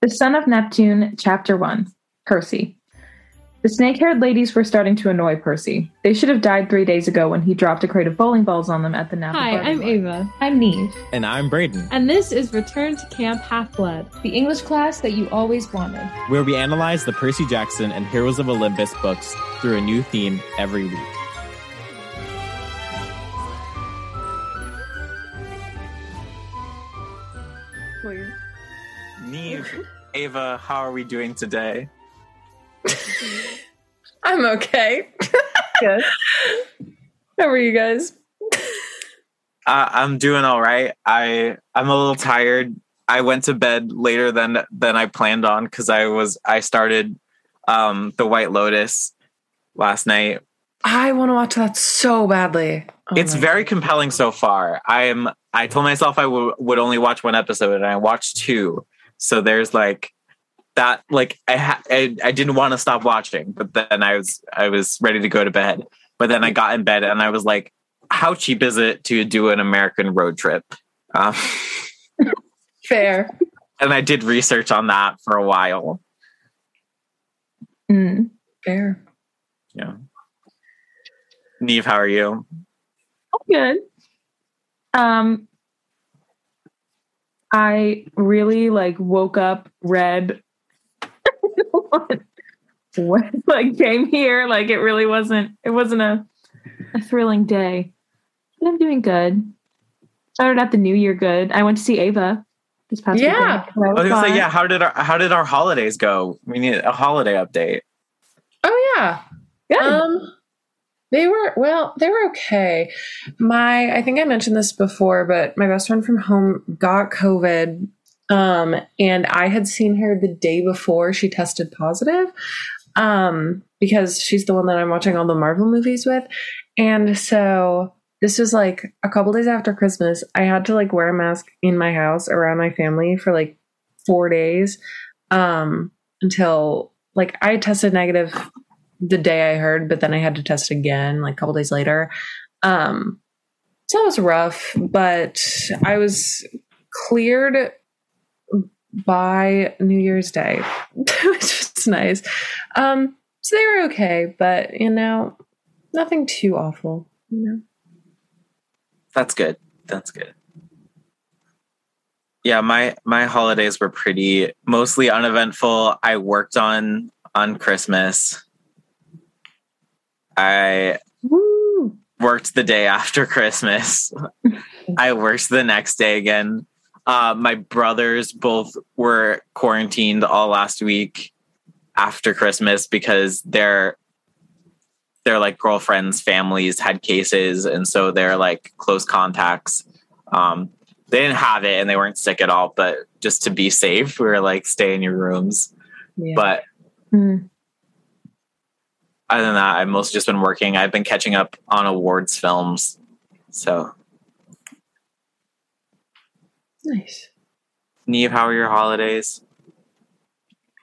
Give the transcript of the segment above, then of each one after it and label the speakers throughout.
Speaker 1: The Son of Neptune, Chapter 1 Percy. The snake haired ladies were starting to annoy Percy. They should have died three days ago when he dropped a crate of bowling balls on them at the Napa.
Speaker 2: Hi, I'm
Speaker 1: Bar.
Speaker 2: Ava. I'm Neve.
Speaker 3: And I'm Braden,
Speaker 2: And this is Return to Camp Half Blood, the English class that you always wanted.
Speaker 3: where we analyze the Percy Jackson and Heroes of Olympus books through a new theme every week.
Speaker 4: Ava, how are we doing today?
Speaker 5: I'm okay.
Speaker 1: Good.
Speaker 5: How are you guys?
Speaker 4: Uh, I'm doing all right. I I'm a little tired. I went to bed later than than I planned on because I was I started um the White Lotus last night.
Speaker 5: I want to watch that so badly. Oh
Speaker 4: it's
Speaker 5: my
Speaker 4: very compelling so far. I am. I told myself I w- would only watch one episode, and I watched two. So there's like that. Like I ha- I, I didn't want to stop watching, but then I was I was ready to go to bed. But then I got in bed, and I was like, "How cheap is it to do an American road trip?" Um,
Speaker 5: fair.
Speaker 4: and I did research on that for a while.
Speaker 1: Mm.
Speaker 5: Fair.
Speaker 4: Yeah. Neve, how are you?
Speaker 1: Oh, good. Um, I really like woke up, read, what, like came here. Like it really wasn't. It wasn't a a thrilling day. But I'm doing good. Started out the new year good. I went to see Ava this past
Speaker 5: Yeah.
Speaker 1: weekend. That
Speaker 4: I was gonna say, yeah. How did our how did our holidays go? We need a holiday update.
Speaker 5: Oh yeah.
Speaker 1: Good.
Speaker 5: Um they were well, they were okay. My I think I mentioned this before, but my best friend from home got COVID. Um, and I had seen her the day before she tested positive. Um, because she's the one that I'm watching all the Marvel movies with. And so this was like a couple days after Christmas. I had to like wear a mask in my house around my family for like four days. Um, until like I tested negative the day I heard, but then I had to test again like a couple days later. Um, so it was rough, but I was cleared by New Year's Day, which was nice. Um, so they were okay, but you know, nothing too awful. You know,
Speaker 4: That's good. That's good. Yeah, my my holidays were pretty mostly uneventful. I worked on on Christmas. I
Speaker 1: Woo.
Speaker 4: worked the day after Christmas. I worked the next day again. Uh, my brothers both were quarantined all last week after Christmas because their their like girlfriends' families had cases, and so they're like close contacts. Um, they didn't have it and they weren't sick at all, but just to be safe, we were like, stay in your rooms.
Speaker 5: yeah.
Speaker 4: But
Speaker 1: Mm.
Speaker 4: Other than that, I've mostly just been working. I've been catching up on awards films. So,
Speaker 5: nice.
Speaker 4: Neve, how are your holidays?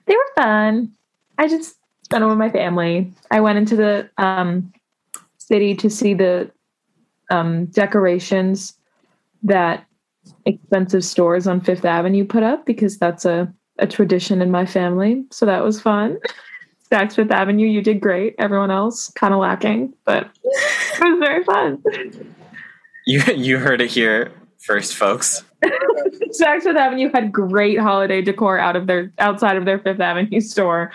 Speaker 1: They were fun. I just spent them with my family. I went into the um, city to see the um, decorations that expensive stores on Fifth Avenue put up because that's a, a tradition in my family. So that was fun. Saks Fifth Avenue, you did great. Everyone else kind of lacking, but it was very fun.
Speaker 4: You you heard it here first, folks.
Speaker 1: Saks Fifth Avenue had great holiday decor out of their outside of their Fifth Avenue store.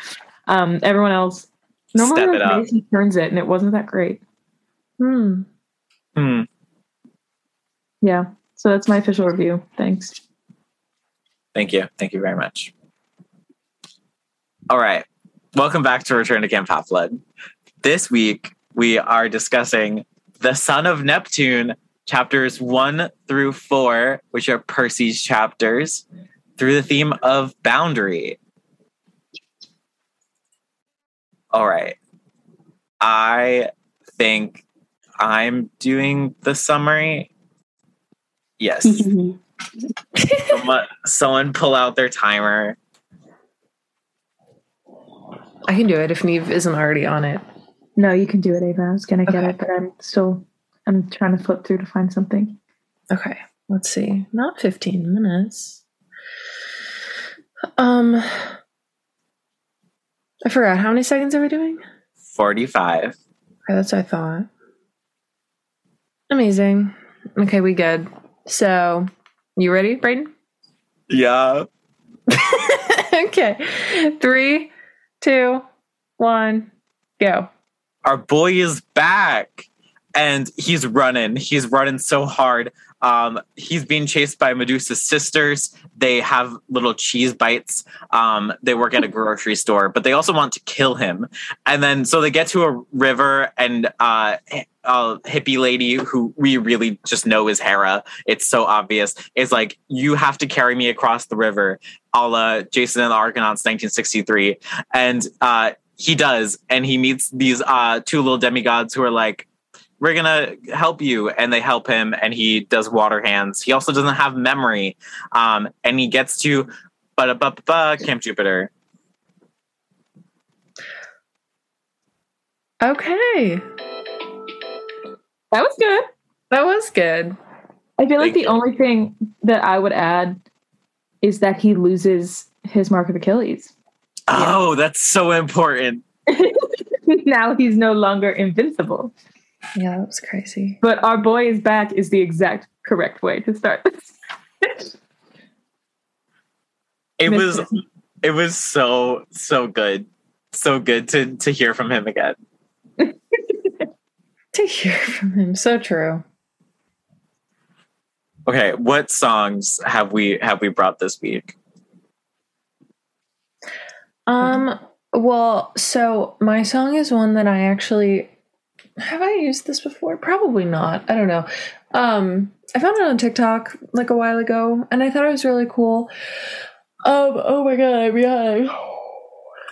Speaker 1: Um, everyone else normally
Speaker 4: Step
Speaker 1: like
Speaker 4: it up.
Speaker 1: Macy's turns it, and it wasn't that great.
Speaker 5: Hmm.
Speaker 4: Hmm.
Speaker 1: Yeah, so that's my official review. Thanks.
Speaker 4: Thank you. Thank you very much. All right. Welcome back to Return to Camp Half Blood. This week, we are discussing The Son of Neptune, chapters one through four, which are Percy's chapters, through the theme of boundary. All right. I think I'm doing the summary. Yes. someone, someone pull out their timer.
Speaker 5: I can do it if Neve isn't already on it.
Speaker 1: no, you can do it, Ava. I was gonna get it, but I'm still I'm trying to flip through to find something.
Speaker 5: Okay, let's see. Not 15 minutes. Um, I forgot how many seconds are we doing?
Speaker 4: 45.
Speaker 5: Okay, that's what I thought. Amazing. Okay, we good. So, you ready, Brayden?
Speaker 4: Yeah.
Speaker 5: okay. Three, two, one, go.
Speaker 4: Our boy is back and he's running. He's running so hard. Um, he's being chased by Medusa's sisters. They have little cheese bites. Um, they work at a grocery store, but they also want to kill him. And then so they get to a river, and uh, a hippie lady who we really just know is Hera. It's so obvious. Is like, you have to carry me across the river, a la Jason and the Argonauts, 1963. And uh, he does, and he meets these uh, two little demigods who are like, we're gonna help you and they help him and he does water hands he also doesn't have memory um and he gets to ba ba ba camp jupiter
Speaker 5: Okay.
Speaker 1: That was good.
Speaker 5: That was good.
Speaker 1: I feel like
Speaker 4: Thank
Speaker 1: the only thing that I would add is that he loses his mark of Achilles.
Speaker 4: oh that's so important
Speaker 1: now he's no longer invincible.
Speaker 5: Yeah, that was crazy.
Speaker 1: But our boy is back is the exact correct way to start this.
Speaker 4: it was it was so so good so good to to hear from him again
Speaker 5: To hear from him. So true.
Speaker 4: okay what songs have we have we brought this week
Speaker 5: Um, well, so my song is one that I actually have I used this before? Probably not. I don't know. Um, I found it on TikTok like a while ago, and I thought it was really cool. Um, oh my god, I'm yawning.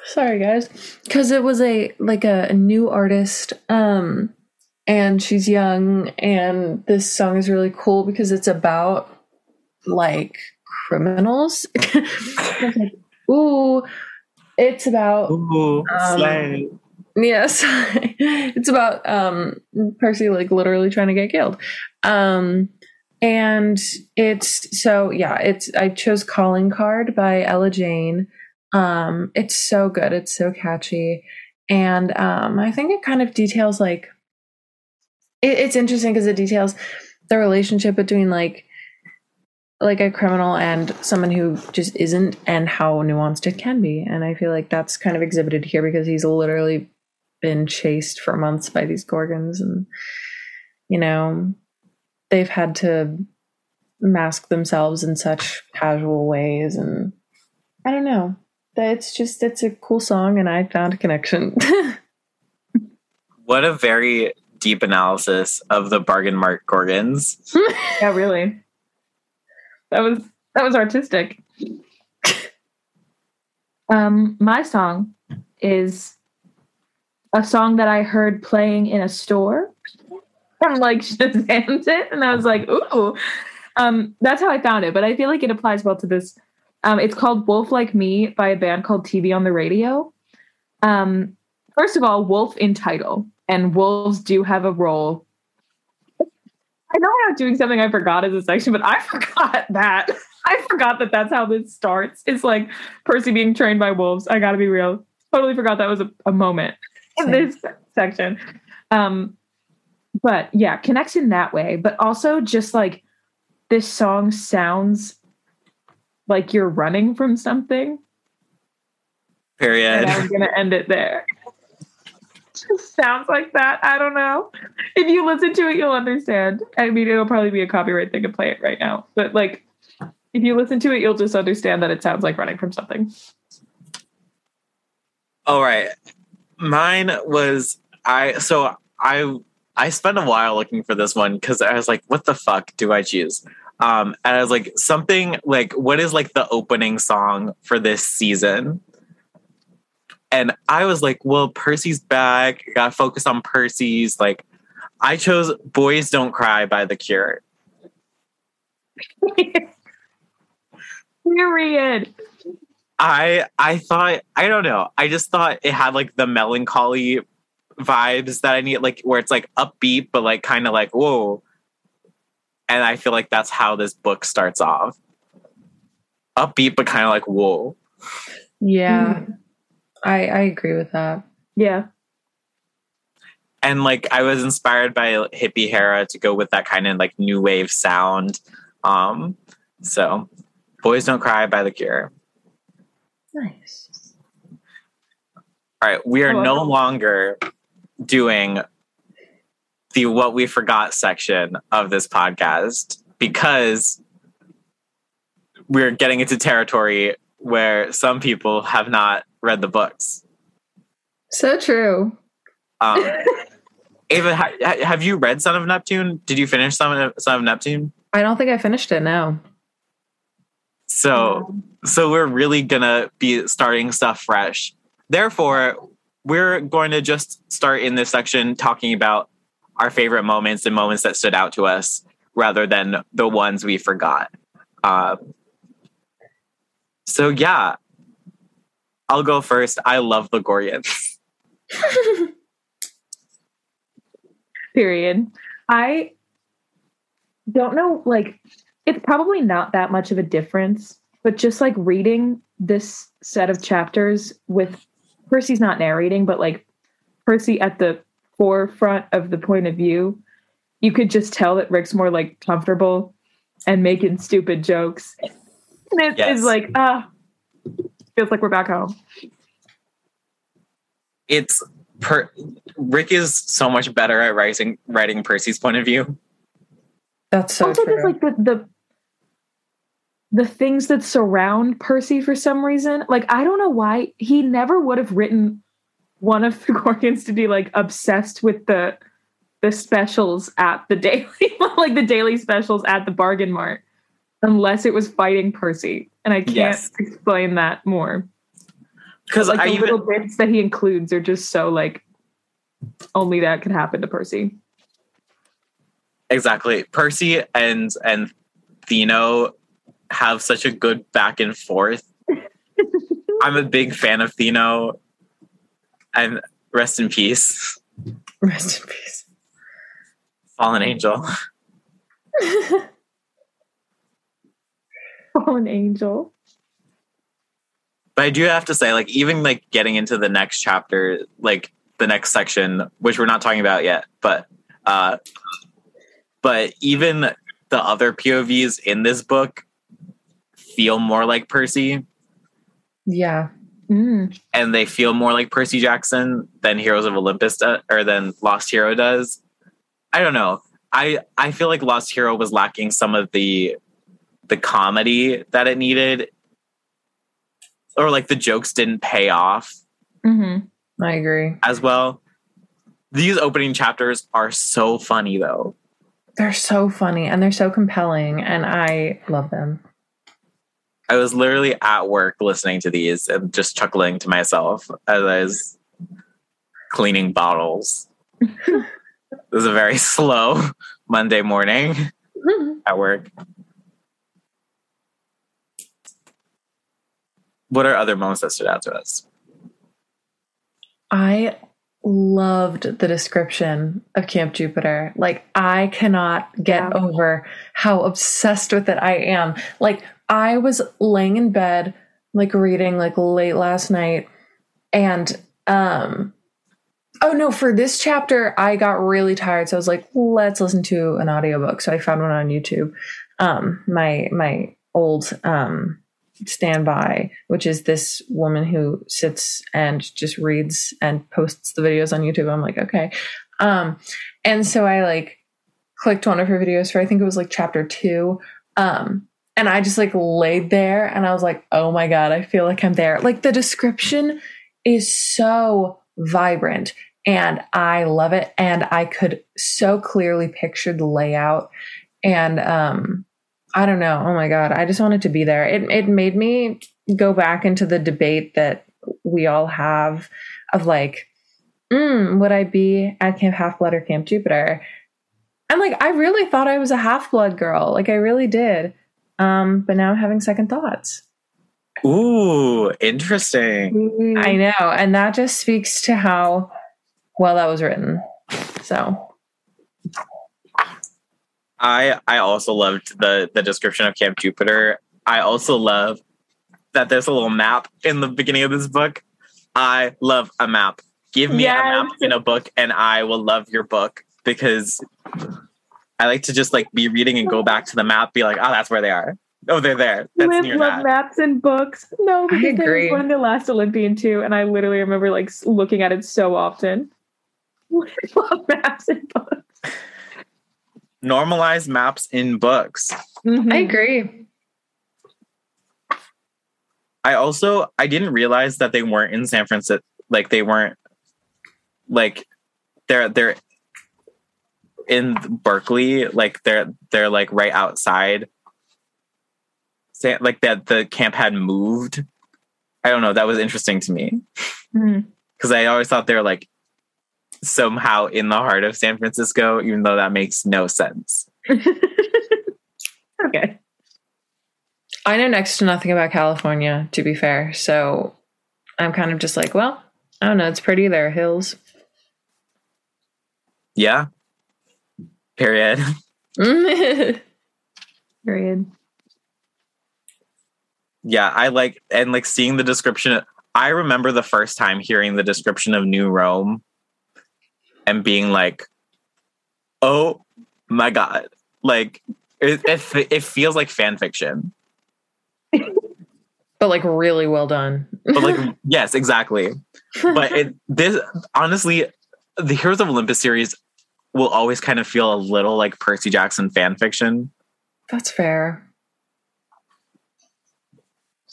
Speaker 5: Sorry guys, because it was a like a, a new artist. Um, and she's young, and this song is really cool because it's about like criminals. Like, Ooh, it's about
Speaker 4: Ooh,
Speaker 5: Um. Yes. it's about um Percy like literally trying to get killed. Um and it's so yeah, it's I chose Calling Card by Ella Jane. Um it's so good. It's so catchy. And um I think it kind of details like it, it's interesting because it details the relationship between like like a criminal and someone who just isn't and how nuanced it can be and i feel like that's kind of exhibited here because he's literally been chased for months by these gorgons and you know they've had to mask themselves in such casual ways and i don't know it's just it's a cool song and i found a connection
Speaker 4: what a very deep analysis of the bargain mart gorgons
Speaker 1: yeah, really. That was that was artistic. Um, my song is a song that I heard playing in a store. I'm like Shazammed it, and I was like, "Ooh!" Um, that's how I found it. But I feel like it applies well to this. Um, it's called "Wolf Like Me" by a band called TV on the Radio. Um, first of all, wolf in title, and wolves do have a role I know I'm doing something I forgot as a section, but I forgot that. I forgot that that's how this starts. It's like Percy being trained by wolves. I got to be real. Totally forgot that was a, a moment. This section. Um, but yeah, connects in that way. But also just like this song sounds like you're running from something.
Speaker 4: period
Speaker 1: And I'm gonna end it there. Just sounds like that. I don't know. If you listen to it, you'll understand. I mean, it'll probably be a copyright thing to play it right now. But like, if you listen to it, you'll just understand that it sounds like running from something.
Speaker 4: All right. Mine was I so I I spent a while looking for this one because I was like, what the fuck do I choose? Um, and I was like, something like what is like the opening song for this season? And I was like, well, Percy's back. Gotta focus on Percy's. Like, I chose Boys Don't Cry by The Cure.
Speaker 1: Period.
Speaker 4: I I thought I don't know. I just thought it had like the melancholy vibes that I need, like where it's like upbeat, but like kind of like whoa. And I feel like that's how this book starts off. upbeat but kind of like whoa.
Speaker 5: Yeah. I I agree with that.
Speaker 1: Yeah.
Speaker 4: And like I was inspired by hippie Hera to go with that kind of like new wave sound. Um so Boys Don't Cry by The Cure.
Speaker 5: Nice.
Speaker 4: All right, we are
Speaker 1: Oh,
Speaker 4: no longer doing the what we forgot section of this podcast because we're getting into territory where some people have not read the books.
Speaker 5: So true.
Speaker 4: Um, Ava, ha- ha- have you read Son of Neptune? Did you finish Son of, Son of Neptune?
Speaker 5: I don't think I finished it now.
Speaker 4: So, so we're really gonna be starting stuff fresh. Therefore, we're going to just start in this section talking about our favorite moments and moments that stood out to us, rather than the ones we forgot. Um, so yeah, I'll go first. I love the Gorgons.
Speaker 1: Period. I don't know, like, it's probably not that much of a difference, but just like reading this set of chapters with Percy's not narrating, but like Percy at the forefront of the point of view, you could just tell that Rick's more like comfortable and making stupid jokes. And it
Speaker 4: Yes.
Speaker 1: is like, ah, feels like we're back home.
Speaker 4: It's per- Rick is so much better at writing writing Percy's point of view.
Speaker 5: That's so
Speaker 1: also
Speaker 5: true.
Speaker 1: just like the the the things that surround Percy for some reason. Like I don't know why he never would have written one of the Gorgons to be like obsessed with the the specials at the daily like the daily specials at the bargain mart unless it was fighting Percy. And I can't
Speaker 4: Yes.
Speaker 1: explain that more.
Speaker 4: Because
Speaker 1: Like
Speaker 4: I
Speaker 1: the
Speaker 4: even
Speaker 1: little bits that he includes are just so like only that could happen to Percy.
Speaker 4: exactly Percy and and Stheno have such a good back and forth. I'm a big fan of Stheno, and rest in peace,
Speaker 5: Rest in peace.
Speaker 4: fallen angel.
Speaker 1: Fallen angel.
Speaker 4: But I do have to say, like, even like getting into the next chapter, like the next section, which we're not talking about yet, but uh but even the other POVs in this book feel more like Percy
Speaker 5: Yeah.
Speaker 1: Mm.
Speaker 4: and they feel more like Percy Jackson than Heroes of Olympus do- or than Lost Hero does. I don't know. I I feel like Lost Hero was lacking some of the the comedy that it needed or like the jokes didn't pay off
Speaker 1: hmm
Speaker 5: I agree.
Speaker 4: as well. These opening chapters are so funny though.
Speaker 5: They're so funny and they're so compelling and I love them.
Speaker 4: I was literally at work listening to these and just chuckling to myself as I was cleaning bottles. it was a very slow Monday morning at work. What are other moments that stood out to us?
Speaker 5: I loved the description of Camp Jupiter. Like, I cannot get
Speaker 1: Yeah.
Speaker 5: over how obsessed with it I am. Like, I was laying in bed, like reading like late last night, and um oh no, for this chapter, I got really tired. So I was like, let's listen to an audiobook. So I found one on YouTube. Um, my my old um standby, which is this woman who sits and just reads and posts the videos on YouTube. I'm like, okay. Um, and so I like clicked one of her videos for I think it was like chapter two. Um, and I just like laid there and I was like, oh my God, I feel like I'm there. Like the description is so vibrant and I love it. And I could so clearly picture the layout. And um I don't know. Oh my god, I just wanted to be there. It it made me go back into the debate that we all have of like, mm, would I be at Camp Half Blood or Camp Jupiter? And like, I really thought I was a half blood girl. Like, I really did. Um, but now I'm having second thoughts.
Speaker 4: Ooh, interesting.
Speaker 5: I know, and that just speaks to how well that was written. So
Speaker 4: I I also loved the the description of Camp Jupiter. I also love that there's a little map in the beginning of this book. I love a map. Give me a map in a book, and I will love your book because I like to just like be reading and go back to the map, be like, oh, that's where they are. Oh, they're there. That's
Speaker 1: Liv
Speaker 4: near
Speaker 1: love
Speaker 4: that.
Speaker 1: maps and books. No,
Speaker 5: I
Speaker 1: because there
Speaker 5: agree.
Speaker 1: was one in the last Olympian too, and I literally remember like looking at it so often. Liv love maps and books.
Speaker 4: Normalize maps in books.
Speaker 1: Mhm.
Speaker 5: I agree.
Speaker 4: I also I didn't realize that they weren't in San Francisco. Like they weren't like they're they're in Berkeley. Like they're they're like right outside. Like that the camp had moved. I don't know. That was interesting to me
Speaker 1: hmm.
Speaker 4: because I always thought they were like somehow in the heart of San Francisco, even though that makes no sense.
Speaker 1: okay.
Speaker 5: I know next to nothing about California, to be fair. So I'm kind of just like, well, I don't know. It's pretty. There are hills.
Speaker 4: Yeah. Period.
Speaker 1: Period.
Speaker 4: yeah i like and like seeing the description i remember the first time hearing the description of new rome and being like oh my god like it, it, it feels like fan fiction
Speaker 5: but like really well done.
Speaker 4: but like yes exactly but it this honestly the heroes of olympus series will always kind of feel a little like percy jackson fan fiction
Speaker 5: That's fair.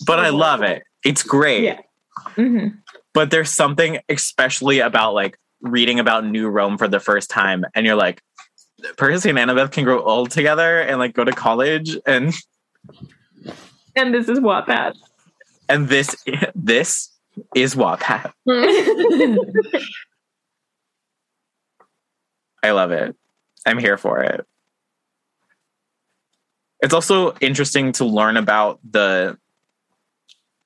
Speaker 4: but i love it it's great
Speaker 1: Yeah. hmm
Speaker 4: but there's something especially about like reading about new rome for the first time and you're like percy and annabeth can grow old together and like go to college and
Speaker 1: And this is Wattpad.
Speaker 4: and this this is wattpad i love it i'm here for it it's also interesting to learn about the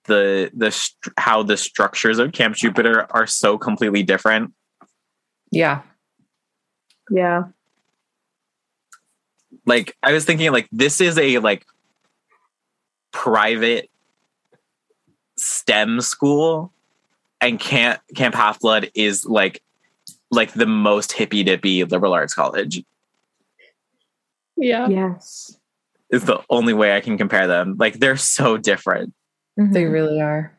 Speaker 4: the the str- how the structures of camp jupiter are so completely different
Speaker 5: yeah.
Speaker 1: yeah.
Speaker 4: like I was thinking like this is a like private STEM school and Camp Camp Half Blood is like like the most hippy dippy liberal arts college
Speaker 2: Yeah.
Speaker 1: Yes.
Speaker 4: is the only way I can compare them. Like they're so different,
Speaker 1: Mhm.
Speaker 5: They really are.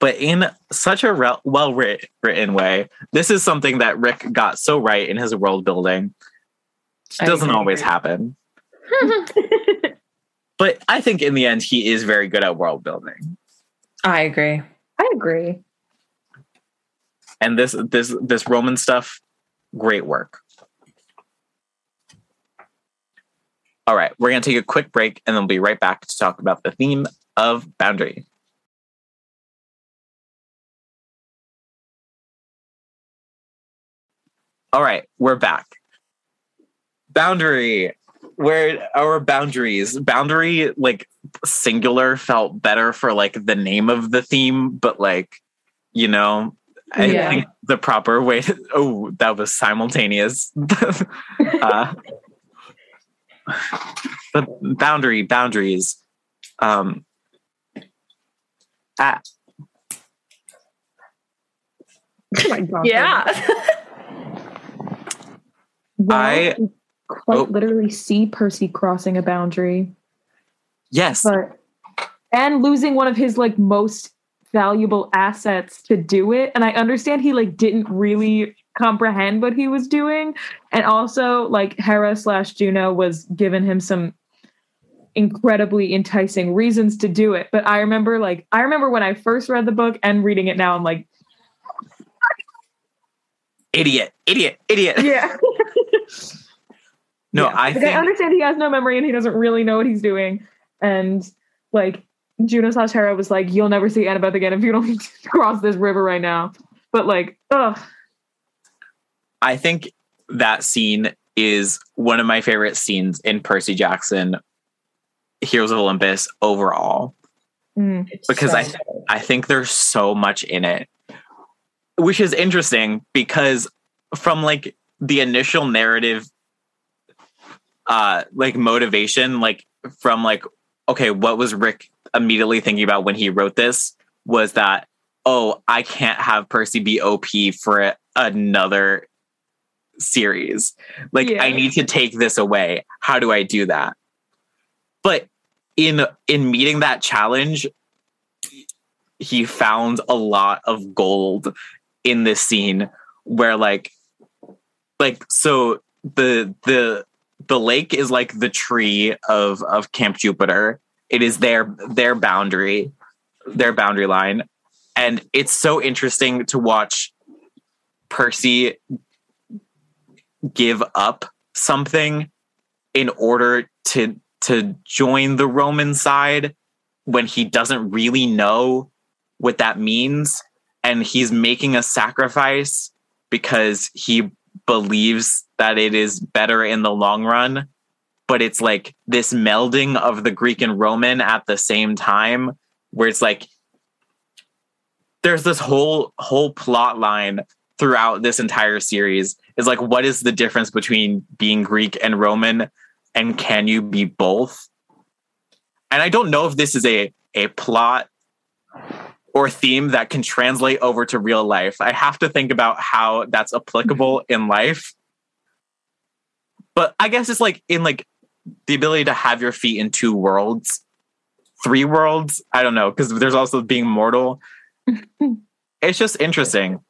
Speaker 4: but in such a re- well written way. This is something that Rick got so right in his world building.
Speaker 5: I
Speaker 4: Doesn't always happen, but I think in the end he is very good at world building.
Speaker 5: I agree.
Speaker 1: I agree.
Speaker 4: And this this this roman stuff great work. All right we're going to take a quick break and then we'll be right back to talk about the theme of boundary. All right we're back. Boundary where our boundaries boundary like singular felt better for like the name of the theme but like you know i
Speaker 5: Yeah.
Speaker 4: think the proper way to oh that was simultaneous uh, the boundary boundaries um ah,
Speaker 1: Oh my god.
Speaker 5: Yeah.
Speaker 1: Well,
Speaker 4: I-
Speaker 1: quite
Speaker 4: oh.
Speaker 1: literally see Percy crossing a boundary,
Speaker 4: yes
Speaker 1: but and losing one of his like most valuable assets to do it. And I understand he like didn't really comprehend what he was doing, and also like Hera slash Juno was giving him some incredibly enticing reasons to do it. But I remember like I remember when I first read the book and reading it now, I'm like,
Speaker 4: idiot idiot idiot
Speaker 1: yeah.
Speaker 4: no
Speaker 1: Yeah.
Speaker 4: i
Speaker 1: Like,
Speaker 4: think
Speaker 1: I understand he has no memory and he doesn't really know what he's doing. And like Juno slash Hera was like, You'll never see Annabeth again if you don't cross this river right now. But like, ugh.
Speaker 4: I think that scene is one of my favorite scenes in Percy Jackson Heroes of Olympus overall
Speaker 1: Mm.
Speaker 4: because I I think there's so much in it. Which is interesting because from like the initial narrative uh like motivation like from like okay what was Rick immediately thinking about when he wrote this was that, oh, I can't have Percy be OP for another series. Like,
Speaker 1: Yeah.
Speaker 4: I need to take this away. How do I do that? But in in meeting that challenge, he found a lot of gold in this scene where like like so the the the lake is like the tree of of camp jupiter it is their their boundary their boundary line. And it's so interesting to watch percy give up something in order to to join the roman side when he doesn't really know what that means. And he's making a sacrifice because he believes that it is better in the long run but it's like this melding of the greek and roman at the same time where it's like there's this whole whole plot line throughout this entire series is like what is the difference between being greek and roman and can you be both and i don't know if this is a a plot or theme that can translate over to real life. I have to think about how that's applicable mm-hmm. in life. But I guess it's like in like the ability to have your feet in two worlds, three worlds. I don't know because there's also being mortal. it's just interesting,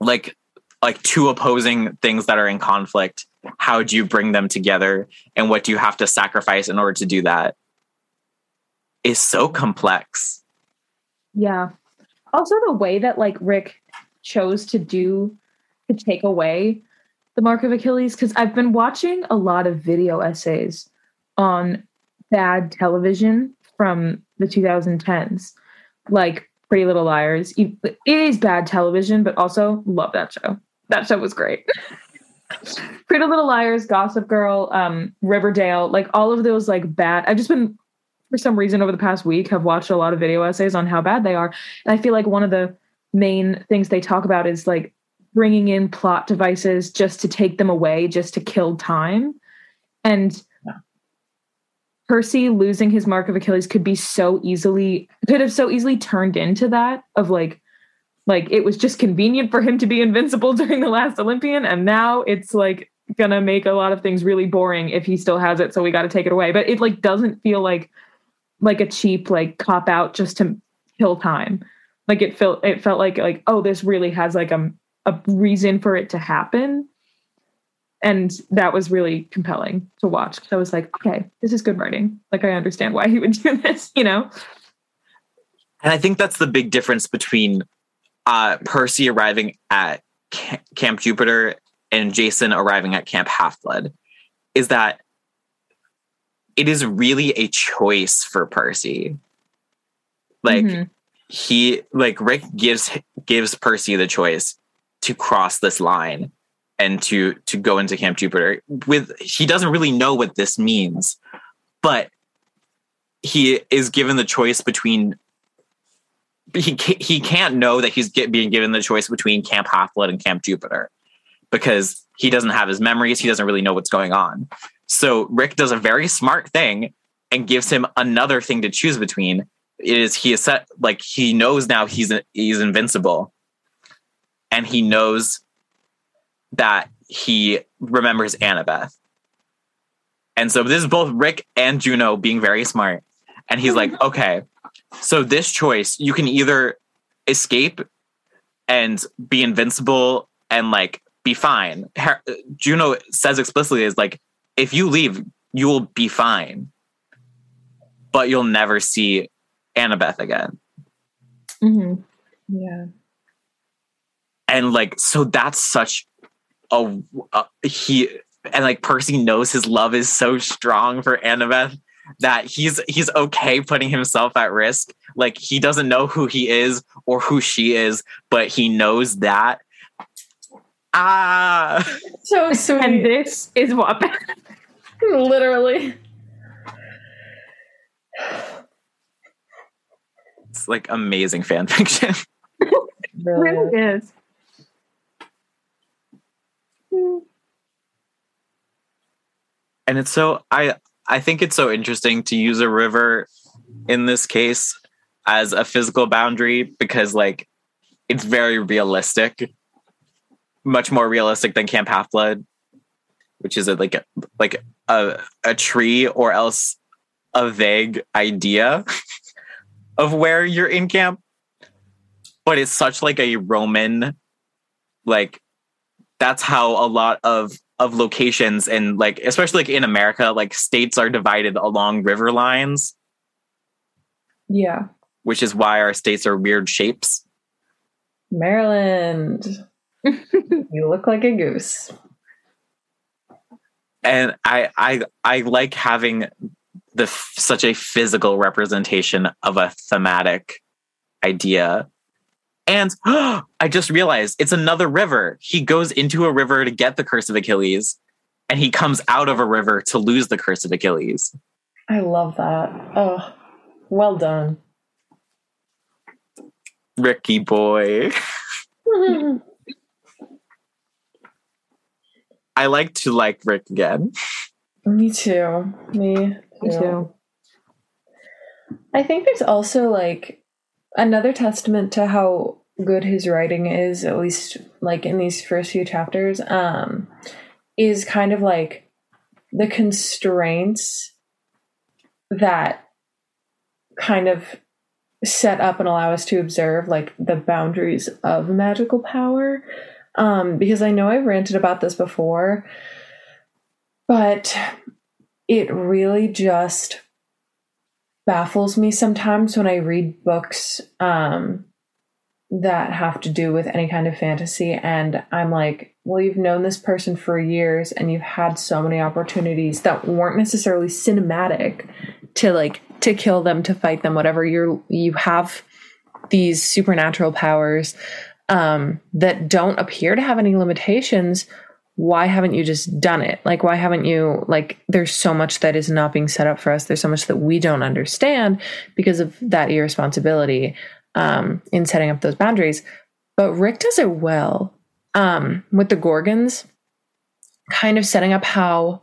Speaker 4: like like two opposing things that are in conflict. How do you bring them together, and what do you have to sacrifice in order to do that? Is so complex.
Speaker 1: Yeah. Also, the way that like Rick chose to do to take away the mark of Achilles, because I've been watching a lot of video essays on bad television from the 2010s, like Pretty Little Liars. It is bad television, but also love that show. That show was great. Pretty Little Liars, Gossip Girl, um, Riverdale, like all of those like bad. I've just been for some reason over the past week have watched a lot of video essays on how bad they are and i feel like one of the main things they talk about is like bringing in plot devices just to take them away just to kill time. And percy losing his mark of achilles could be so easily could have so easily turned into that of like like it was just convenient for him to be invincible during the last olympian and now it's like gonna make a lot of things really boring if he still has it so we got to take it away. But it like doesn't feel like like a cheap like cop out just to kill time. Like it felt it felt like like oh this really has like a, a reason for it to happen and that was really compelling to watch so i was like okay this is good writing like i understand why he would do this you know
Speaker 4: And I think that's the big difference between uh, Percy arriving at Camp Jupiter and Jason arriving at Camp Half Blood is that it is really a choice for Percy. Like
Speaker 1: Mhm.
Speaker 4: he like Rick gives gives Percy the choice to cross this line and to to go into Camp Jupiter with he doesn't really know what this means but he is given the choice between he ca- he can't know that he's get, being given the choice between Camp Half and Camp Jupiter because he doesn't have his memories. He doesn't really know what's going on. So Rick does a very smart thing and gives him another thing to choose between. It is he is set like he knows now he's he's invincible, and he knows that he remembers Annabeth. And so this is both Rick and Juno being very smart. And he's like, okay, so this choice, you can either escape and be invincible and like be fine. Her- Juno says explicitly is like, if you leave, you will be fine, but you'll never see Annabeth again.
Speaker 1: Mhm.
Speaker 5: Yeah.
Speaker 4: And like, so that's such a, a he and like Percy knows his love is so strong for Annabeth that he's he's okay putting himself at risk. Like he doesn't know who he is or who she is, but he knows that. Ah,
Speaker 5: So sweet.
Speaker 1: and this is what
Speaker 5: Literally.
Speaker 4: it's like amazing fan fiction.
Speaker 5: Really.
Speaker 1: really is
Speaker 4: and it's so I I think it's so interesting to use a river in this case as a physical boundary because like it's very realistic, much more realistic than Camp Half Blood, which is a, like a, like a a tree or else a vague idea of where you're in camp. But it's such like a Roman, like that's how a lot of of locations and like especially like in America, like states are divided along river lines,
Speaker 5: Yeah.
Speaker 4: which is why our states are weird shapes.
Speaker 5: Maryland. you look like a goose.
Speaker 4: and I I I like having the such a physical representation of a thematic idea. And I just realized it's another river. He goes into a river to get the curse of Achilles, and he comes out of a river to lose the curse of Achilles.
Speaker 5: I love that. Oh, well done.
Speaker 4: Ricky boy. I like to like Rick again.
Speaker 5: Me too. Me too.
Speaker 1: Me too.
Speaker 5: I think there's also like another testament to how good his writing is, at least like in these first few chapters, um, is kind of like the constraints that kind of set up and allow us to observe like the boundaries of magical power. Um, because I know I've ranted about this before, but it really just baffles me sometimes when I read books um, that have to do with any kind of fantasy. And I'm like, well, you've known this person for years and you've had so many opportunities that weren't necessarily cinematic to like to kill them, to fight them, whatever. You're you have these supernatural powers um, that don't appear to have any limitations why haven't you just done it? Like, why haven't you, like, there's so much that is not being set up for us. There's so much that we don't understand because of that irresponsibility um, in setting up those boundaries. But Rick does it well um, with the Gorgons, kind of setting up how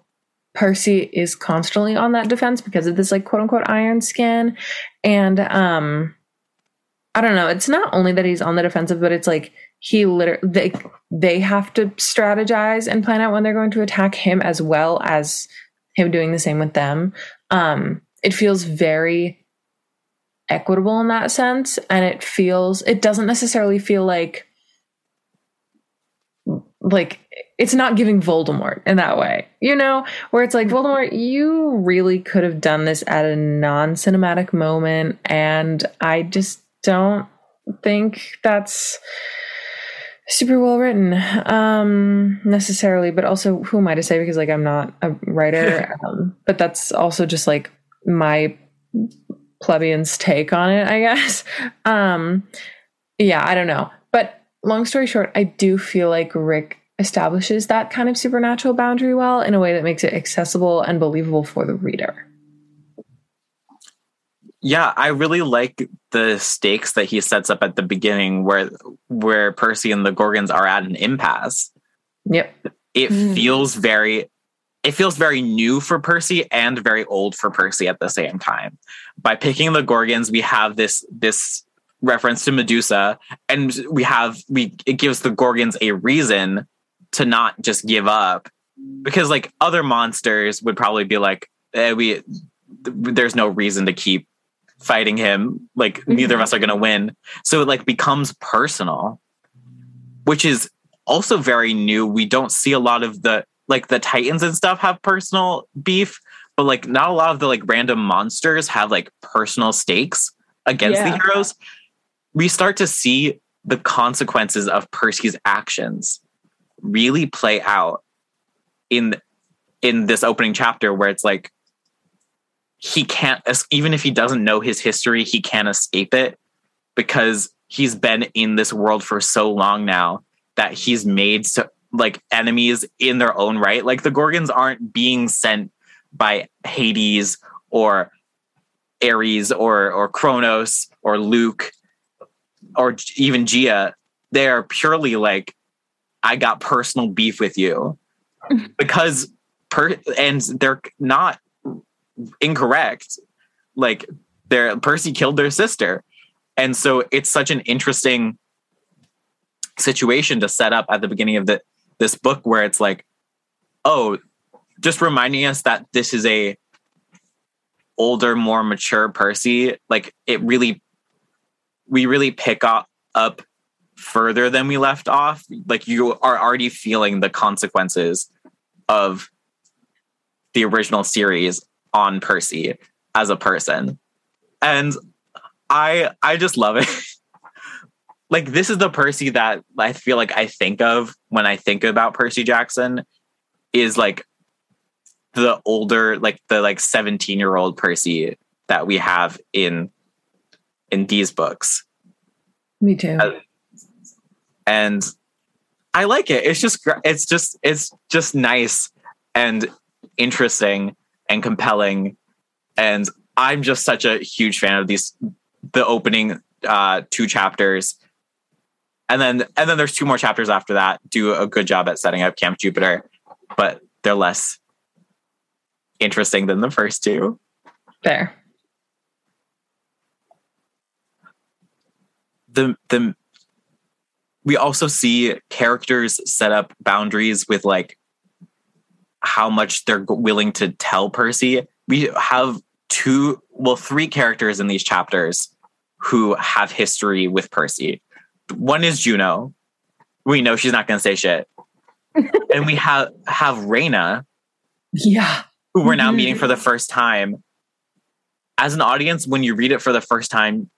Speaker 5: Percy is constantly on that defense because of this, like, quote unquote, iron skin. And, um, I don't know. It's not only that he's on the defensive, but it's like he literally they they have to strategize and plan out when they're going to attack him as well as him doing the same with them. Um, it feels very equitable in that sense, and it feels it doesn't necessarily feel like like it's not giving Voldemort in that way, you know, where it's like Voldemort, you really could have done this at a non-cinematic moment, and I just don't think that's super well written um necessarily. But also who am i to say? Because like i'm not a writer um, but that's also just like my plebeian's take on it i guess. Um yeah i don't know. But long story short i do feel like rick establishes that kind of supernatural boundary well in a way that makes it accessible and believable for the reader.
Speaker 4: Yeah i really like the stakes that he sets up at the beginning where where percy and the gorgons are at an impasse.
Speaker 5: Yep.
Speaker 4: It
Speaker 1: Mm.
Speaker 4: feels very it feels very new for percy and very old for percy at the same time. By picking the gorgons we have this this reference to medusa and we have we it gives the gorgons a reason to not just give up. Because like other monsters would probably be like eh, we th- there's no reason to keep fighting him. Like neither of us are going to win. So it like becomes personal which is also very new. We don't see a lot of the like the titans and stuff have personal beef but like not a lot of the like random monsters have like personal stakes against the heroes. We start to see the consequences of percy's actions really play out in in this opening chapter where it's like he can't even if he doesn't know his history he can't escape it because he's been in this world for so long now that he's made so like enemies in their own right. Like the gorgons aren't being sent by hades or ares or or kronos or luke or even gaia. They are purely like i got personal beef with you. Because per and they're not incorrect. Like their Percy killed their sister. And so it's such an interesting situation to set up at the beginning of the this book where it's like, oh, just reminding us that this is a older, more mature Percy. Like it really we really pick up up further than we left off. Like you are already feeling the consequences of the original series on Percy as a person. And I I just love it. like this is the Percy that I feel like I think of when I think about Percy Jackson is like the older like the like 17 year old Percy that we have in in these books.
Speaker 5: Me too.
Speaker 4: Uh, and I like it. It's just it's just it's just nice and interesting and compelling and I'm just such a huge fan of these the opening uh two chapters and then and then there's two more chapters after that do a good job at setting up camp jupiter but they're less interesting than the first two
Speaker 5: Fair.
Speaker 4: the the we also see characters set up boundaries with like how much they're willing to tell Percy. We have two, well, three characters in these chapters who have history with Percy. One is Juno. We know she's not going to say shit. and we have have Reyna,
Speaker 5: Yeah.
Speaker 4: who we're now
Speaker 5: Mhm.
Speaker 4: meeting for the first time. As an audience, when you read it for the first time,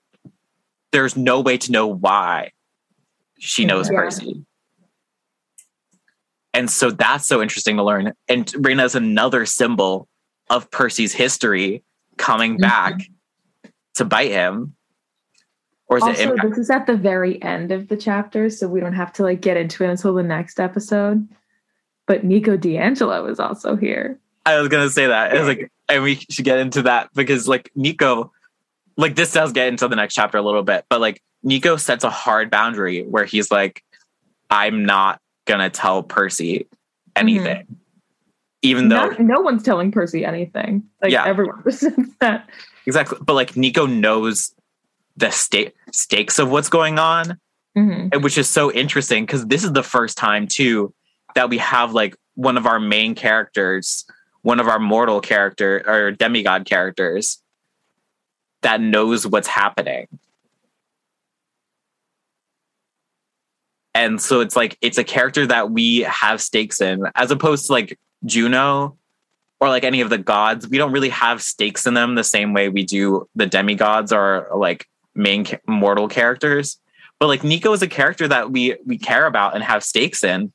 Speaker 4: there's no way to know why she knows
Speaker 1: Yeah.
Speaker 4: Percy. And so that's so interesting to learn. And Reyna is another symbol of Percy's history coming
Speaker 5: Mhm.
Speaker 4: back to bite him. Or is it
Speaker 1: Also,
Speaker 4: impact?
Speaker 1: this is at the very end of the chapter, so we don't have to like get into it until the next episode. But Nico di Angelo is also here.
Speaker 4: I was gonna say that. It was like, and we should get into that because like Nico, like this does get into the next chapter a little bit, but like Nico sets a hard boundary where he's like, I'm not gonna tell Percy mm-hmm. anything. Even though
Speaker 1: Not, no one's telling Percy anything. Like
Speaker 4: Yeah.
Speaker 1: everyone resents that.
Speaker 4: exactly but like Nico knows the state stakes of what's going on,
Speaker 1: Mhm.
Speaker 4: and which is so interesting because this is the first time too that we have like one of our main characters, one of our mortal character or demigod characters that knows what's happening. And so it's like it's a character that we have stakes in, as opposed to like Juno or like any of the gods. We don't really have stakes in them the same way we do the demigods or like main ca- mortal characters. But like Nico is a character that we we care about and have stakes in.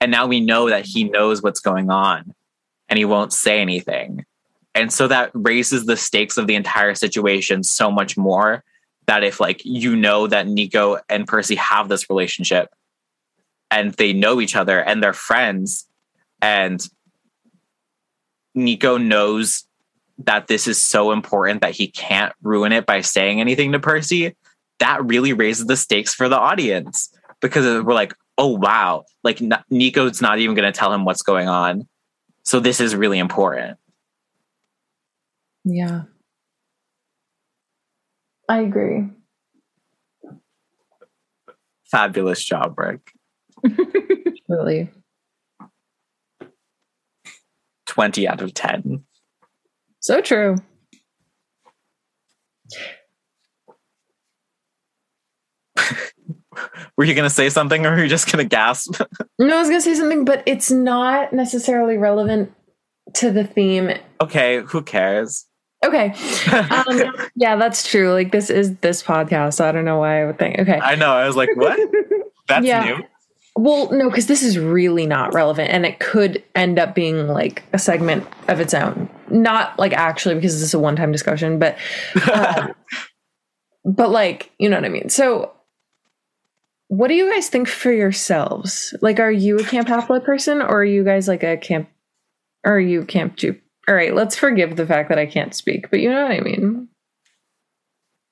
Speaker 4: And now we know that he knows what's going on and he won't say anything. And so that raises the stakes of the entire situation so much more that if like you know that Nico and Percy have this relationship and they know each other and they're friends and Nico knows that this is so important that he can't ruin it by saying anything to Percy, that really raises the stakes for the audience because we're like, oh wow, like Nico's not even going to tell him what's going on. So this is really important.
Speaker 5: Yeah. I agree.
Speaker 4: Fabulous job, Rick.
Speaker 5: Really.
Speaker 4: 20 out of 10.
Speaker 5: So true.
Speaker 4: Were you going to say something or were you just going to gasp?
Speaker 5: No, I was gonna say something, but it's not necessarily relevant to the theme.
Speaker 4: okay, who cares?
Speaker 5: Okay. Um, yeah, that's true. Like this is this podcast. So I don't know why I would think. Okay.
Speaker 4: I know. I was like, what? That's
Speaker 5: Yeah.
Speaker 4: new.
Speaker 5: Well, no, because this is really not relevant, and it could end up being like a segment of its own. Not like actually because this is a one-time discussion, but um, but like you know what I mean. So, what do you guys think for yourselves? Like, are you a Camp Half Blood person, or are you guys like a camp? Or are you Camp Jupe? All right, let's forgive the fact that I can't speak, but you know what I mean.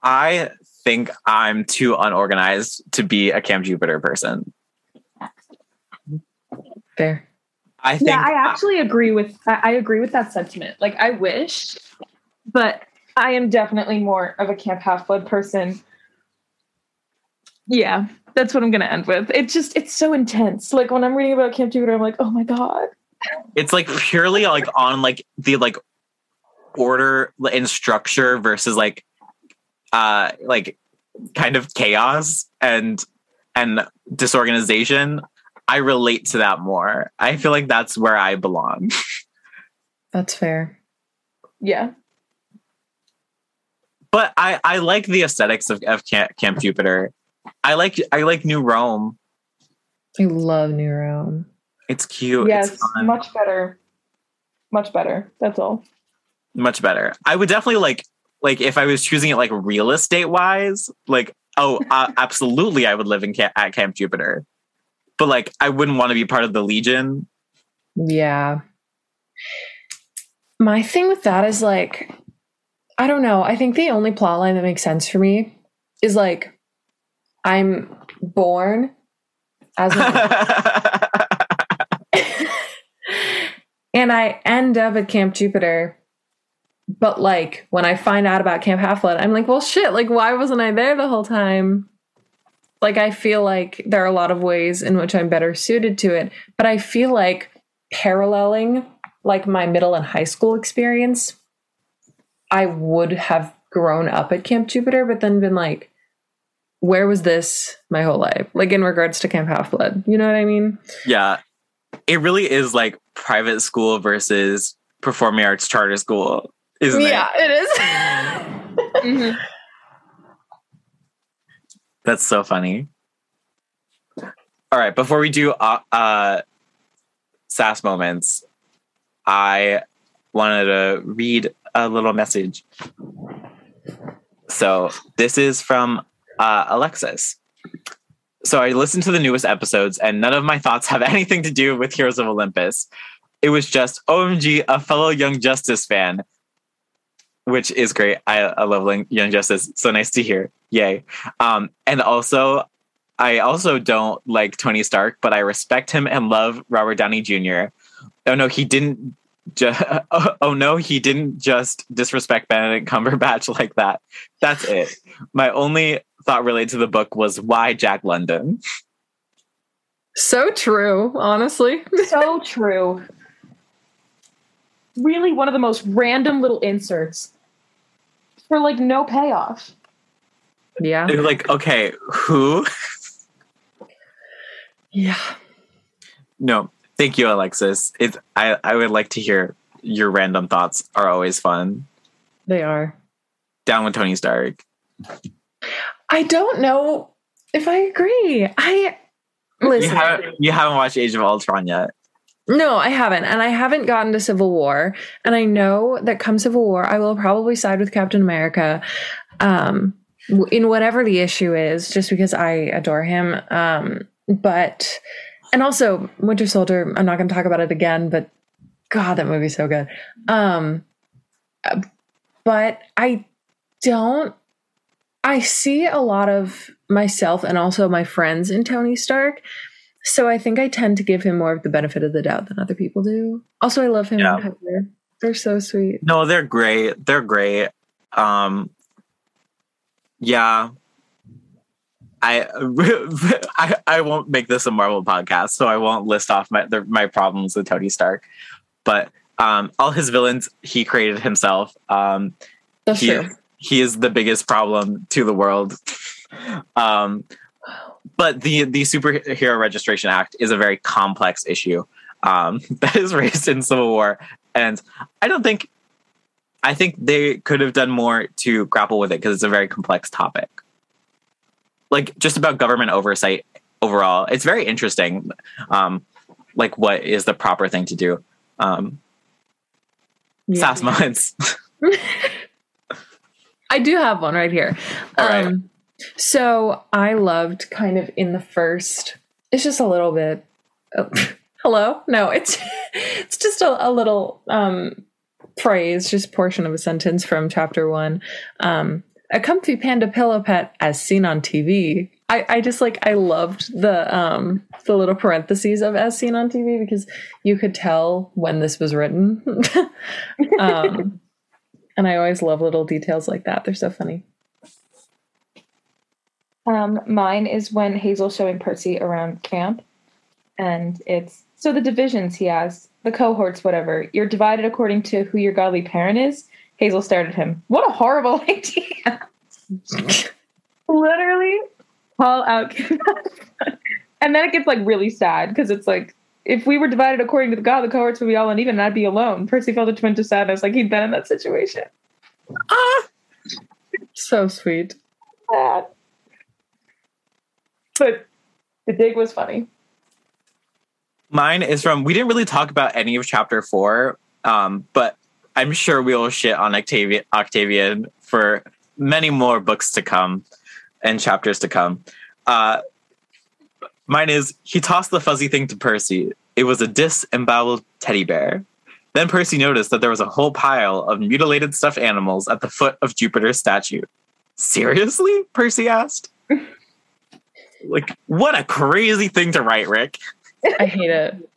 Speaker 4: I think I'm too unorganized to be a Camp Jupiter person.
Speaker 5: Fair.
Speaker 4: I think
Speaker 1: yeah, I actually agree with I, agree with that sentiment. Like I wish, but I am definitely more of a Camp Half Blood person. Yeah, that's what I'm gonna end with. It's just it's so intense. Like when I'm reading about Camp Jupiter, I'm like, oh my god.
Speaker 4: It's like purely like on like the like order and structure versus like uh like kind of chaos and and disorganization. I relate to that more. I feel like that's where I belong.
Speaker 5: That's fair.
Speaker 1: Yeah.
Speaker 4: but I I like the aesthetics of, of Camp, Camp Jupiter. I like I like New Rome.
Speaker 5: I love New Rome.
Speaker 4: It's cute.
Speaker 1: yes,
Speaker 4: it's fun.
Speaker 1: much better. Much better. That's all.
Speaker 4: much better. I would definitely like like if I was choosing it like real estate wise, like oh, uh, absolutely, I would live in Camp, at Camp Jupiter. But like, I wouldn't want to be part of the Legion.
Speaker 5: Yeah. My thing with that is like, I don't know. I think the only plot line that makes sense for me is like, I'm born as a and I end up at Camp Jupiter. But like when I find out about Camp Half Blood, I'm like, well, shit. Like, why wasn't I there the whole time? Like, I feel like there are a lot of ways in which I'm better suited to it. But I feel like paralleling like my middle and high school experience, I would have grown up at Camp Jupiter, but then been like, where was this my whole life? Like in regards to Camp Half Blood, you know what I mean?
Speaker 4: yeah, it really is like private school versus performing arts charter school, isn't
Speaker 5: yeah,
Speaker 4: it?
Speaker 5: Yeah, it is.
Speaker 1: Mhm.
Speaker 4: That's so funny. All right, before we do uh, uh sass moments, I wanted to read a little message. So this is from uh, Alexis. So I listened to the newest episodes, and none of my thoughts have anything to do with Heroes of Olympus. It was just OMG, a fellow Young Justice fan, which is great. I, I love Young Justice. So nice to hear. Yay. Um, and also, I also don't like Tony Stark, but I respect him and love Robert Downey Jr. Oh no, he didn't. Ju- oh, oh no, he didn't just disrespect Benedict Cumberbatch like that. That's it. My only thought related to the book was why Jack London.
Speaker 5: so true, honestly.
Speaker 1: so true. Really, one of the most random little inserts for like no payoff.
Speaker 5: Yeah.
Speaker 4: They're like, okay, who?
Speaker 5: Yeah.
Speaker 4: No, thank you, Alexis. It's I, I would like to hear your random thoughts. Are always fun.
Speaker 5: They are.
Speaker 4: Down with Tony Stark.
Speaker 5: I don't know if I agree. I
Speaker 4: You
Speaker 5: listen.
Speaker 4: haven't, you haven't watched Age of Ultron yet.
Speaker 5: No, I haven't. And I haven't gotten to Civil War. And I know that come Civil War, I will probably side with Captain America um, in whatever the issue is, just because I adore him. Um, but, and also Winter Soldier, I'm not going to talk about it again, but God, that movie's so good. Um, but I don't, I see a lot of myself and also my friends in Tony Stark. So I think I tend to give him more of the benefit of the doubt than other people do. Also, I love him
Speaker 4: Yeah.
Speaker 5: and Heather. They're so sweet.
Speaker 4: No, they're great. They're great. Um, yeah. I, I I won't make this a Marvel podcast, so I won't list off my the, my problems with Tony Stark. But um, all his villains he created himself. Um,
Speaker 5: That's
Speaker 4: he,
Speaker 5: true.
Speaker 4: he is the biggest problem to the world. um, but the the Superhero Registration Act is a very complex issue um, that is raised in Civil War, and I don't think I think they could have done more to grapple with it because it's a very complex topic. Like just about government oversight overall, it's very interesting. Um, like what is the proper thing to do? Um,
Speaker 5: Yeah.
Speaker 4: Sass moments.
Speaker 5: I do have one right here.
Speaker 4: All right.
Speaker 5: Um, so I loved kind of in the first. It's just a little bit. oh, hello? No, it's it's just a, a little um, phrase, just portion of a sentence from chapter one. Um, a comfy panda pillow pet as seen on TV. I, I just like I loved the um the little parentheses of as seen on TV because you could tell when this was written. um And I always love little details like that. They're so funny.
Speaker 1: Um, mine is when Hazel's showing Percy around camp, and it's so the divisions he has, the cohorts, whatever. You're divided according to who your godly parent is. Hazel stared at him. What a horrible idea! Literally, call out, and then it gets like really sad because it's like if we were divided according to the God, the cohorts would be all uneven, and I'd be alone. Percy felt a twinge of sadness, like he'd been in that situation.
Speaker 4: Ah,
Speaker 5: So sweet.
Speaker 1: Sad. But the dig was funny.
Speaker 4: mine is from. We didn't really talk about any of chapter four, um, but I'm sure we will shit on Octavia, Octavian for many more books to come and chapters to come. Uh, mine is he tossed the fuzzy thing to Percy. It was a disemboweled teddy bear. Then Percy noticed that there was a whole pile of mutilated stuffed animals at the foot of Jupiter's statue. Seriously? Percy asked. like, what a crazy thing to write, Rick.
Speaker 5: I hate it.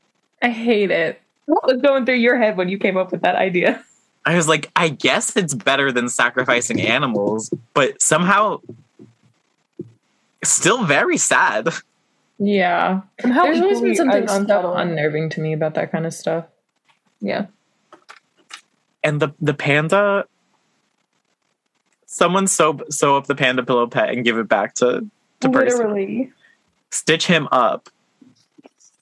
Speaker 5: I hate it.
Speaker 1: What was going through your head when you came up with that idea?
Speaker 4: I was like, I guess it's better than sacrificing animals, but somehow still very sad.
Speaker 5: Yeah.
Speaker 1: Somehow
Speaker 5: There's always been something
Speaker 1: un-
Speaker 5: so
Speaker 1: unsettling.
Speaker 5: unnerving to me about that kind of stuff.
Speaker 1: Yeah.
Speaker 4: And the the panda someone sew sew up the panda pillow pet and give it back to to Percy.
Speaker 1: Literally.
Speaker 4: Stitch him up.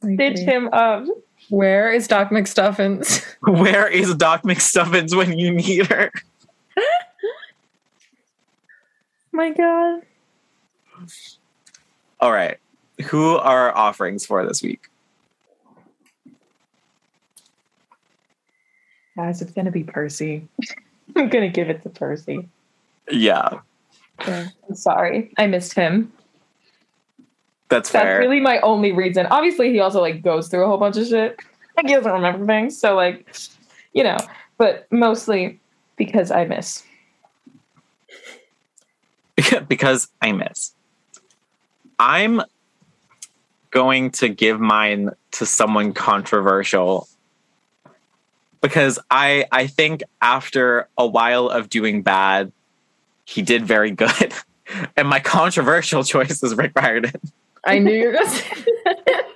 Speaker 1: Stitch him up.
Speaker 5: Where is Doc McStuffins?
Speaker 4: Where is Doc McStuffins when you need her?
Speaker 1: My God.
Speaker 4: All right. Who are our offerings for this week?
Speaker 1: Guys, it's gonna be Percy. I'm gonna give it to Percy.
Speaker 4: Yeah,
Speaker 1: Yeah. I'm sorry. I missed him.
Speaker 4: That's
Speaker 1: That's really my only reason. Obviously, he also like goes through a whole bunch of shit. Like he doesn't remember things. So like, you know, but mostly because I miss.
Speaker 4: because I miss. I'm going to give mine to someone controversial because I I think after a while of doing bad, he did very good. And my controversial choice is Rick Riordan.
Speaker 5: I knew you were going to say that.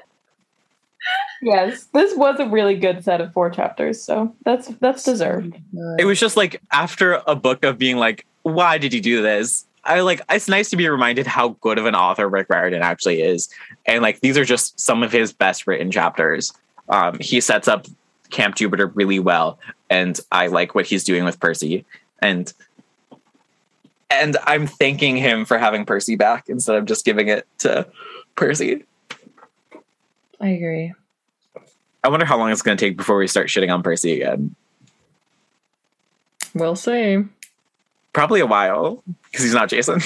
Speaker 1: Yes, this was a really good set of four chapters, so that's that's deserved.
Speaker 4: It was just like after a book of being like, why did you do this? I like it's nice to be reminded how good of an author Rick Riordan actually is. And like these are just some of his best written chapters. Um, he sets up Camp Jupiter really well, and I like what he's doing with Percy. And and I'm thanking him for having Percy back instead of just giving it to Percy.
Speaker 5: I agree.
Speaker 4: I wonder how long it's going to take before we start shitting on Percy again.
Speaker 5: We'll see.
Speaker 4: Probably a while because he's not Jason.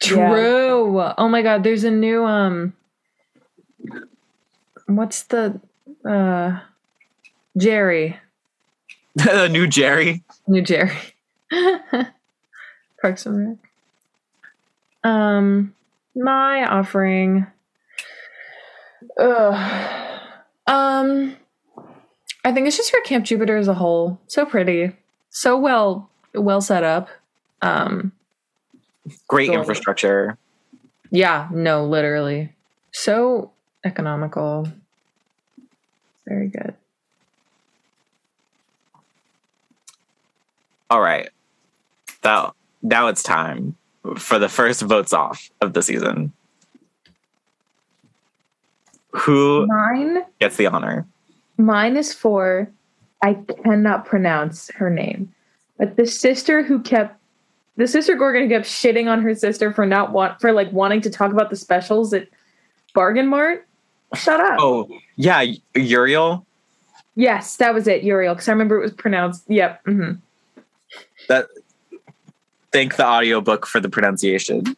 Speaker 5: True. Oh my god, there's a new um what's the uh Jerry.
Speaker 4: the new Jerry.
Speaker 5: New Jerry. Parks and Rec. Um my offering Ugh. Um I think it's just for Camp Jupiter as a whole. So pretty. So well well set up. Um
Speaker 4: Great infrastructure.
Speaker 5: Yeah, no, literally. So economical. Very good.
Speaker 4: All right. Now, now it's time for the first votes off of the season. Who
Speaker 1: Mine,
Speaker 4: gets the honor?
Speaker 1: mine is for. I cannot pronounce her name, but the sister who kept the sister Gorgon kept shitting on her sister for not want for like wanting to talk about the specials at Bargain Mart. Shut up.
Speaker 4: Oh, yeah, Euryale.
Speaker 1: Yes, that was it, Euryale, because I remember it was pronounced. Yep. hmm
Speaker 4: That thank the audiobook for the pronunciation.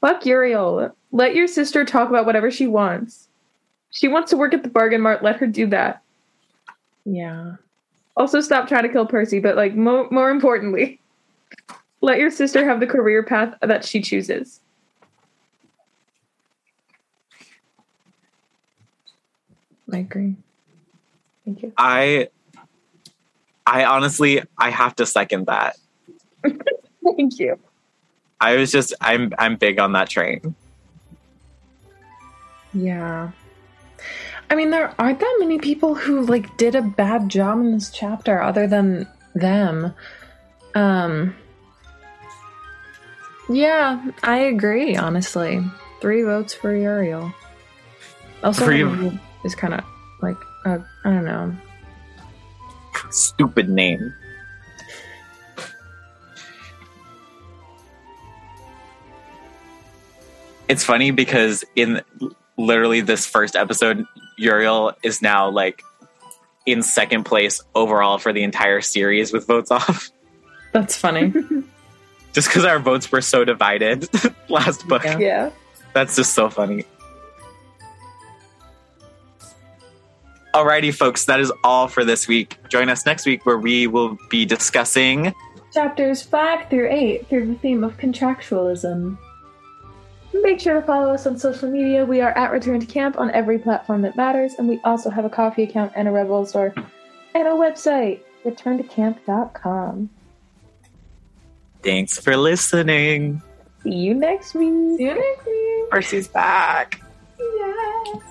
Speaker 1: Fuck Euryale. Let your sister talk about whatever she wants. She wants to work at the Bargain Mart. Let her do that.
Speaker 5: Yeah.
Speaker 1: Also, stop trying to kill Percy, but like mo- more importantly, let your sister have the career path that she chooses.
Speaker 5: I agree.
Speaker 1: Thank you.
Speaker 4: I I honestly, I have to second that.
Speaker 1: Thank you.
Speaker 4: I was just, I'm, I'm big on that train.
Speaker 5: Yeah. I mean, there aren't that many people who like did a bad job in this chapter other than them. Um Yeah, I agree, honestly. Three votes for Euryale. Also
Speaker 4: Three-
Speaker 5: Euryale is kind of like uh, I don't know.
Speaker 4: Stupid name. It's funny because in literally this first episode, Euryale is now like in second place overall for the entire series with votes off.
Speaker 5: That's funny.
Speaker 4: Just because our votes were so divided last book.
Speaker 5: Yeah.
Speaker 1: Yeah.
Speaker 4: That's just so funny. Alrighty, folks, that is all for this week. Join us next week where we will be discussing
Speaker 2: Chapters 5 through 8 through the theme of contractualism.
Speaker 1: Make sure to follow us on social media. We are at Return to Camp on every platform that matters, and we also have a Ko-fi account and a Rebel store and a website, returntocamp.com.
Speaker 4: Thanks for listening.
Speaker 1: See you next week.
Speaker 5: See you next week.
Speaker 4: Percy's back.
Speaker 1: Yes.